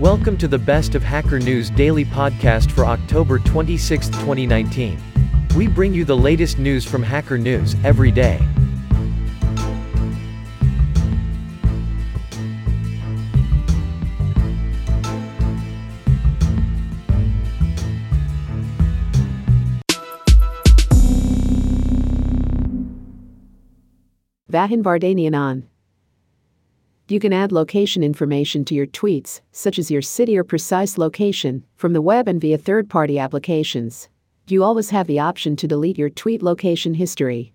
Welcome to the Best of Hacker News daily podcast for October 26, 2019. We bring you the latest news from Hacker News every day. Vahan Vardanian on. You can add location information to your tweets, such as your city or precise location, from the web and via third party applications. You always have the option to delete your tweet location history.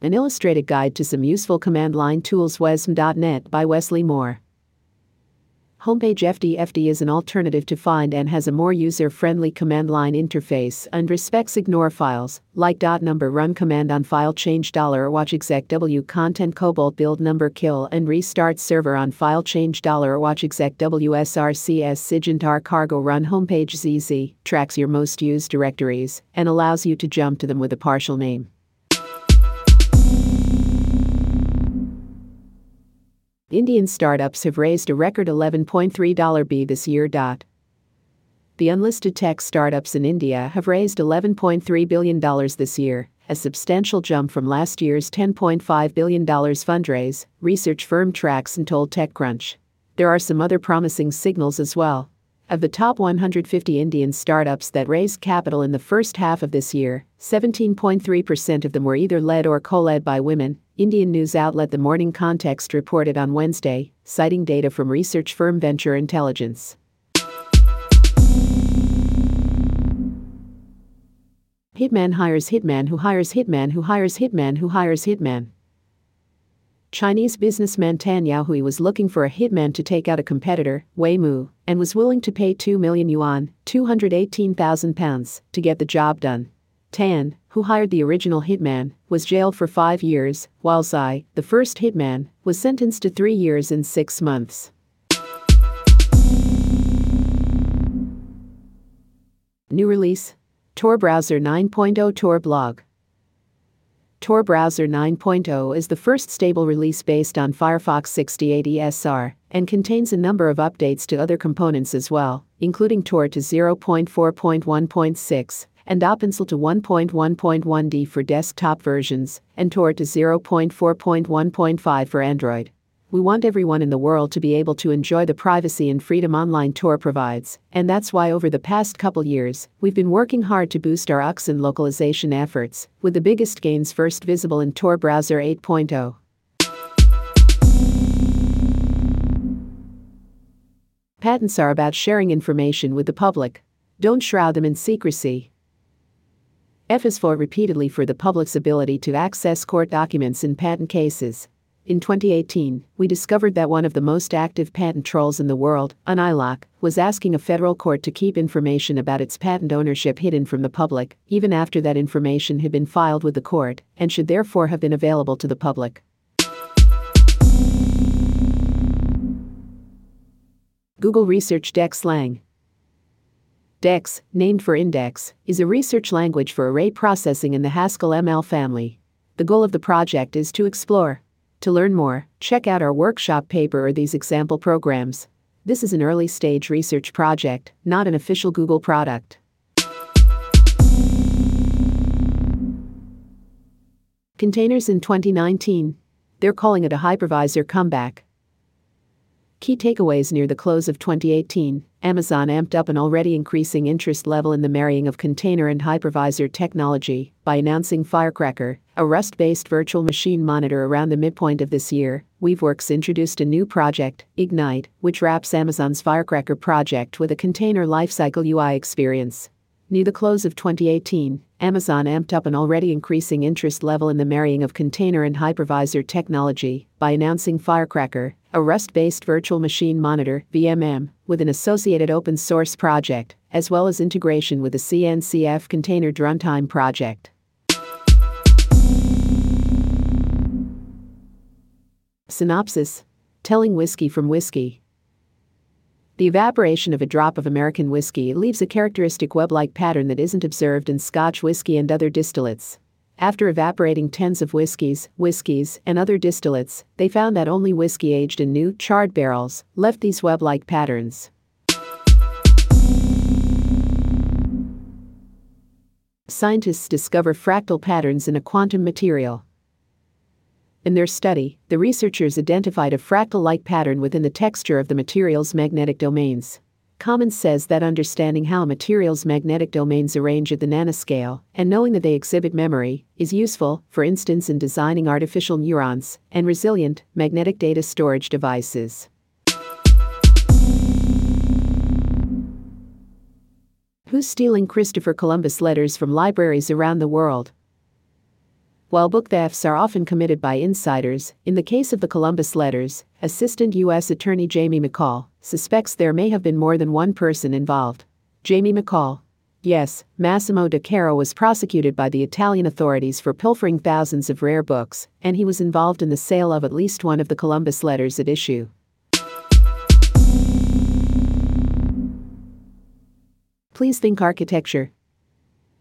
An illustrated guide to some useful command line tools wezm.net by Wesley Moore. Homepage FDFD is an alternative to Find and has a more user-friendly command line interface and respects ignore files, like number run command on file change dollar watch exec w content cobalt build number kill and restart server on file change dollar watch exec wsrcs sigentar cargo run homepage zz tracks your most used directories and allows you to jump to them with a partial name. Indian startups have raised a record $11.3 B this year. The unlisted tech startups in India have raised $11.3 billion this year, a substantial jump from last year's $10.5 billion fundraise, research firm Tracxn told TechCrunch. There are some other promising signals as well. Of the top 150 Indian startups that raised capital in the first half of this year, 17.3% of them were either led or co led by women, Indian news outlet The Morning Context reported on Wednesday, citing data from research firm Venture Intelligence. Hitman hires hitman who hires hitman who hires hitman who hires hitman. Chinese businessman Tan Yahui was looking for a hitman to take out a competitor, Weimu, and was willing to pay 2 million yuan, 218,000 pounds, to get the job done. Tan, who hired the original hitman, was jailed for five years, while Zai, the first hitman, was sentenced to three years and six months. New release Tor Browser 9.0 Tor Blog Tor Browser 9.0 is the first stable release based on Firefox 68 ESR and contains a number of updates to other components as well, including Tor to 0.4.1.6 and OpenSSL to 1.1.1d for desktop versions and Tor to 0.4.1.5 for Android. We want everyone in the world to be able to enjoy the privacy and freedom online Tor provides, and that's why over the past couple years, we've been working hard to boost our UX and localization efforts, with the biggest gains first visible in Tor Browser 8.0. Patents are about sharing information with the public. Don't shroud them in secrecy. F is for repeatedly for the public's ability to access court documents in patent cases. In 2018, we discovered that one of the most active patent trolls in the world, Uniloc, was asking a federal court to keep information about its patent ownership hidden from the public, even after that information had been filed with the court, and should therefore have been available to the public. Google Research Dex Lang. DEX, named for index, is a research language for array processing in the Haskell ML family. The goal of the project is to explore, to learn more, check out our workshop paper or these example programs. This is an early stage research project, not an official Google product. Containers in 2019. They're calling it a hypervisor comeback. Key takeaways near the close of 2018 Amazon amped up an already increasing interest level in the marrying of container and hypervisor technology by announcing Firecracker, a Rust based virtual machine monitor around the midpoint of this year. Weaveworks introduced a new project, Ignite, which wraps Amazon's Firecracker project with a container lifecycle UI experience. Near the close of 2018, Amazon amped up an already increasing interest level in the marrying of container and hypervisor technology by announcing Firecracker, a Rust based virtual machine monitor VMM, with an associated open source project, as well as integration with the CNCF Container Runtime project. Synopsis Telling Whiskey from Whiskey. The evaporation of a drop of American whiskey leaves a characteristic web like pattern that isn't observed in Scotch whiskey and other distillates. After evaporating tens of whiskeys, whiskies, and other distillates, they found that only whiskey aged in new, charred barrels left these web like patterns. Scientists discover fractal patterns in a quantum material. In their study, the researchers identified a fractal like pattern within the texture of the material's magnetic domains. Comin says that understanding how material's magnetic domains arrange at the nanoscale, and knowing that they exhibit memory, is useful, for instance, in designing artificial neurons and resilient magnetic data storage devices. Who's stealing Christopher Columbus letters from libraries around the world? While book thefts are often committed by insiders, in the case of the Columbus letters, Assistant U.S. Attorney Jamie McCall suspects there may have been more than one person involved. Jamie McCall. Yes, Massimo De Caro was prosecuted by the Italian authorities for pilfering thousands of rare books, and he was involved in the sale of at least one of the Columbus letters at issue. Please think architecture.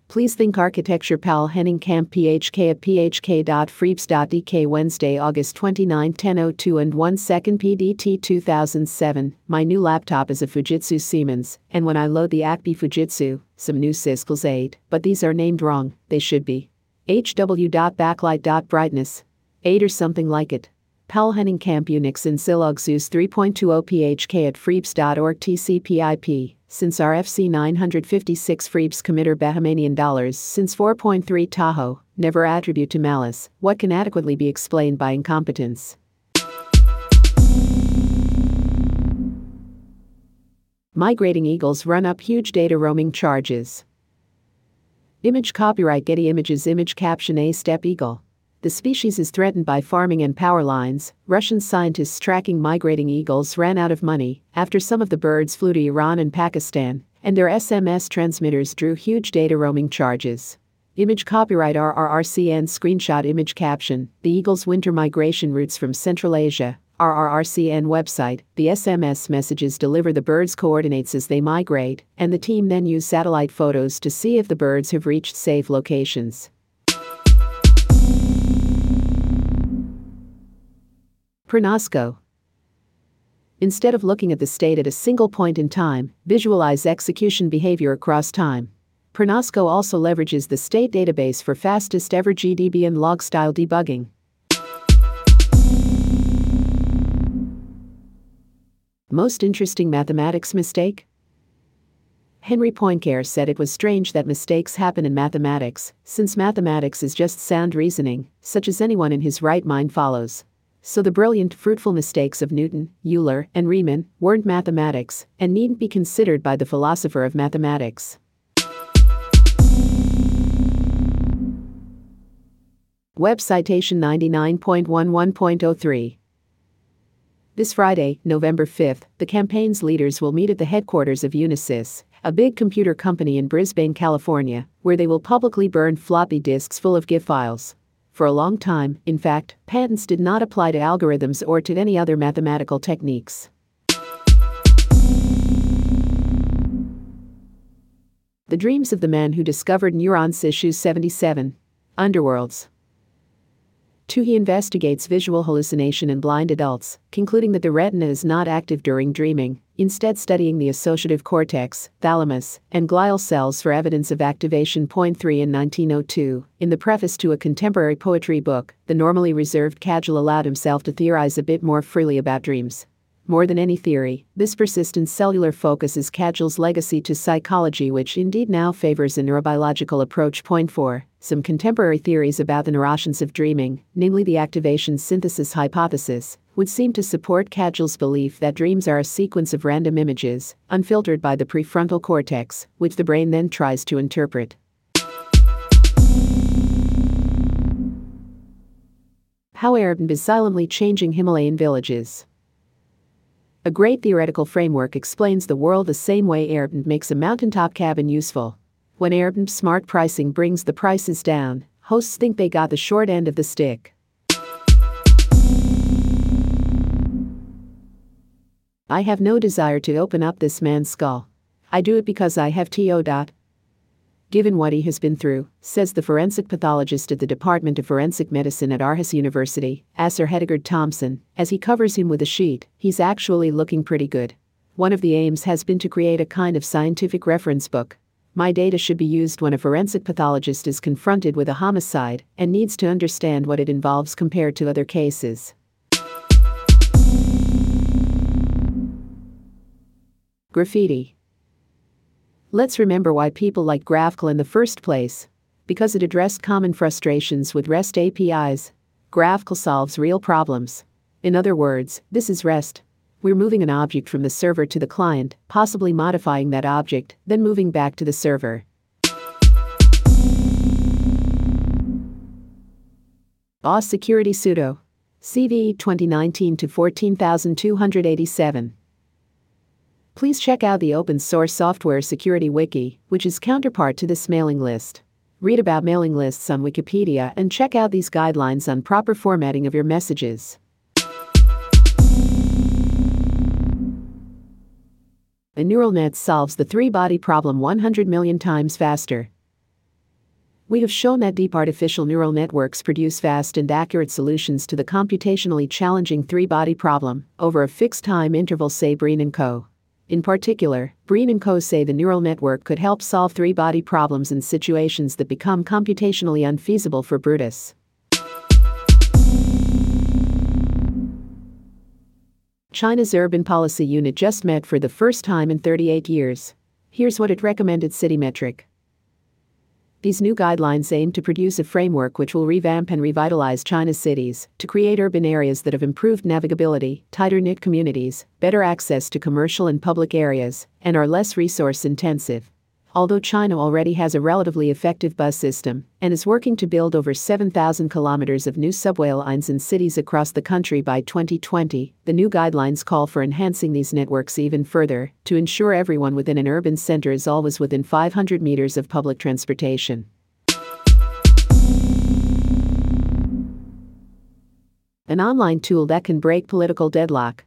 Please think architecture Poul-Henning Kamp PHK at phk.freebsd.dk Wednesday, August 29, 1002 and 1 second PDT 2007. My new laptop is a Fujitsu Siemens, and when I load the Acme Fujitsu, some new sysctls 8, but these are named wrong, they should be. HW.backlight.brightness. 8 or something like it. Poul-Henning Kamp Unix in Zilog Zeus 3.20 PHK at freebsd.org TCPIP since RFC 956 FreeBSD committer Bahamian dollars since 4.3 Tahoe, never attribute to malice, what can adequately be explained by incompetence? Migrating eagles run up huge data roaming charges. Image copyright Getty Images Image caption A Steppe eagle. The species is threatened by farming and power lines. Russian scientists tracking migrating eagles ran out of money after some of the birds flew to Iran and Pakistan, and their SMS transmitters drew huge data roaming charges. Image copyright RRRCN screenshot image caption The eagle's winter migration routes from Central Asia. RRRCN website, the SMS messages deliver the birds' coordinates as they migrate, and the team then use satellite photos to see if the birds have reached safe locations. Pernosco. Instead of looking at the state at a single point in time, visualize execution behavior across time. Pernosco also leverages the state database for fastest ever GDB and log style debugging. Most interesting mathematics mistake? Henry Poincare said it was strange that mistakes happen in mathematics, since mathematics is just sound reasoning, such as anyone in his right mind follows. So the brilliant, fruitful mistakes of Newton, Euler, and Riemann weren't mathematics and needn't be considered by the philosopher of mathematics. Web citation 99.11.03. This Friday, November 5th, the campaign's leaders will meet at the headquarters of Unisys, a big computer company in Brisbane, California, where they will publicly burn floppy disks full of GIF files. For a long time, in fact, patents did not apply to algorithms or to any other mathematical techniques. The Dreams of the Man Who Discovered Neurons Issue 77. Underworlds. 2. He investigates visual hallucination in blind adults, concluding that the retina is not active during dreaming, instead, studying the associative cortex, thalamus, and glial cells for evidence of activation. Point 3 in 1902, in the preface to a contemporary poetry book, the normally reserved Cajal allowed himself to theorize a bit more freely about dreams. More than any theory, this persistent cellular focus is Cajal's legacy to psychology, which indeed now favors a neurobiological approach. Point 4. Some contemporary theories about the neuroscience of dreaming, namely the activation synthesis hypothesis, would seem to support Cajal's belief that dreams are a sequence of random images, unfiltered by the prefrontal cortex, which the brain then tries to interpret. How Airbnb is silently changing Himalayan villages. A great theoretical framework explains the world the same way Airbnb makes a mountaintop cabin useful. When Airbnb smart pricing brings the prices down, hosts think they got the short end of the stick. I have no desire to open up this man's skull. I do it because I have TO. Dot. Given what he has been through, says the forensic pathologist at the Department of Forensic Medicine at Aarhus University, Asser Hedegard Thomsen, as he covers him with a sheet, he's actually looking pretty good. One of the aims has been to create a kind of scientific reference book. My data should be used when a forensic pathologist is confronted with a homicide and needs to understand what it involves compared to other cases. Graphiti Let's remember why people like GraphQL in the first place. Because it addressed common frustrations with REST APIs. GraphQL solves real problems. In other words, this is REST. We're moving an object from the server to the client, possibly modifying that object, then moving back to the server. OS Security Sudo. CVE 2019 to 14287. Please check out the open source software security wiki, which is counterpart to this mailing list. Read about mailing lists on Wikipedia and check out these guidelines on proper formatting of your messages. A neural net solves the three body problem 100 million times faster. We have shown that deep artificial neural networks produce fast and accurate solutions to the computationally challenging three body problem over a fixed time interval, say Breen and Co. In particular, Breen and co. say the neural network could help solve three body problems in situations that become computationally unfeasible for Brutus. China's urban policy unit just met for the first time in 38 years. Here's what it recommended Citymetric. These new guidelines aim to produce a framework which will revamp and revitalize China's cities to create urban areas that have improved navigability, tighter knit communities, better access to commercial and public areas, and are less resource intensive although China already has a relatively effective bus system and is working to build over 7,000 kilometers of new subway lines in cities across the country by 2020, the new guidelines call for enhancing these networks even further to ensure everyone within an urban center is always within 500 meters of public transportation. An online tool that can break political deadlock.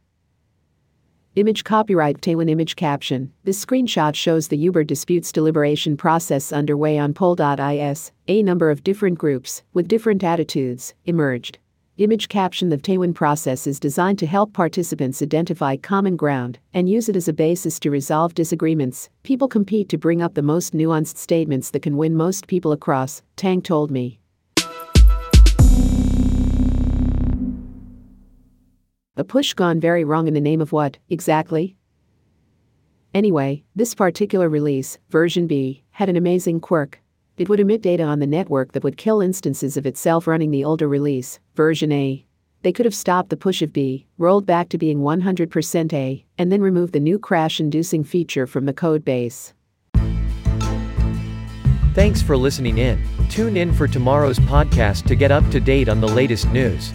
Image copyright Taiwan image caption. This screenshot shows the Uber disputes deliberation process underway on pol.is. A number of different groups, with different attitudes, emerged. Image caption The Taiwan process is designed to help participants identify common ground and use it as a basis to resolve disagreements. People compete to bring up the most nuanced statements that can win most people across, Tang told me. A push gone very wrong in the name of what, exactly? Anyway, this particular release, version B, had an amazing quirk. It would emit data on the network that would kill instances of itself running the older release, version A. They could have stopped the push of B, rolled back to being 100% A, and then removed the new crash inducing feature from the code base. Thanks for listening in. Tune in for tomorrow's podcast to get up to date on the latest news.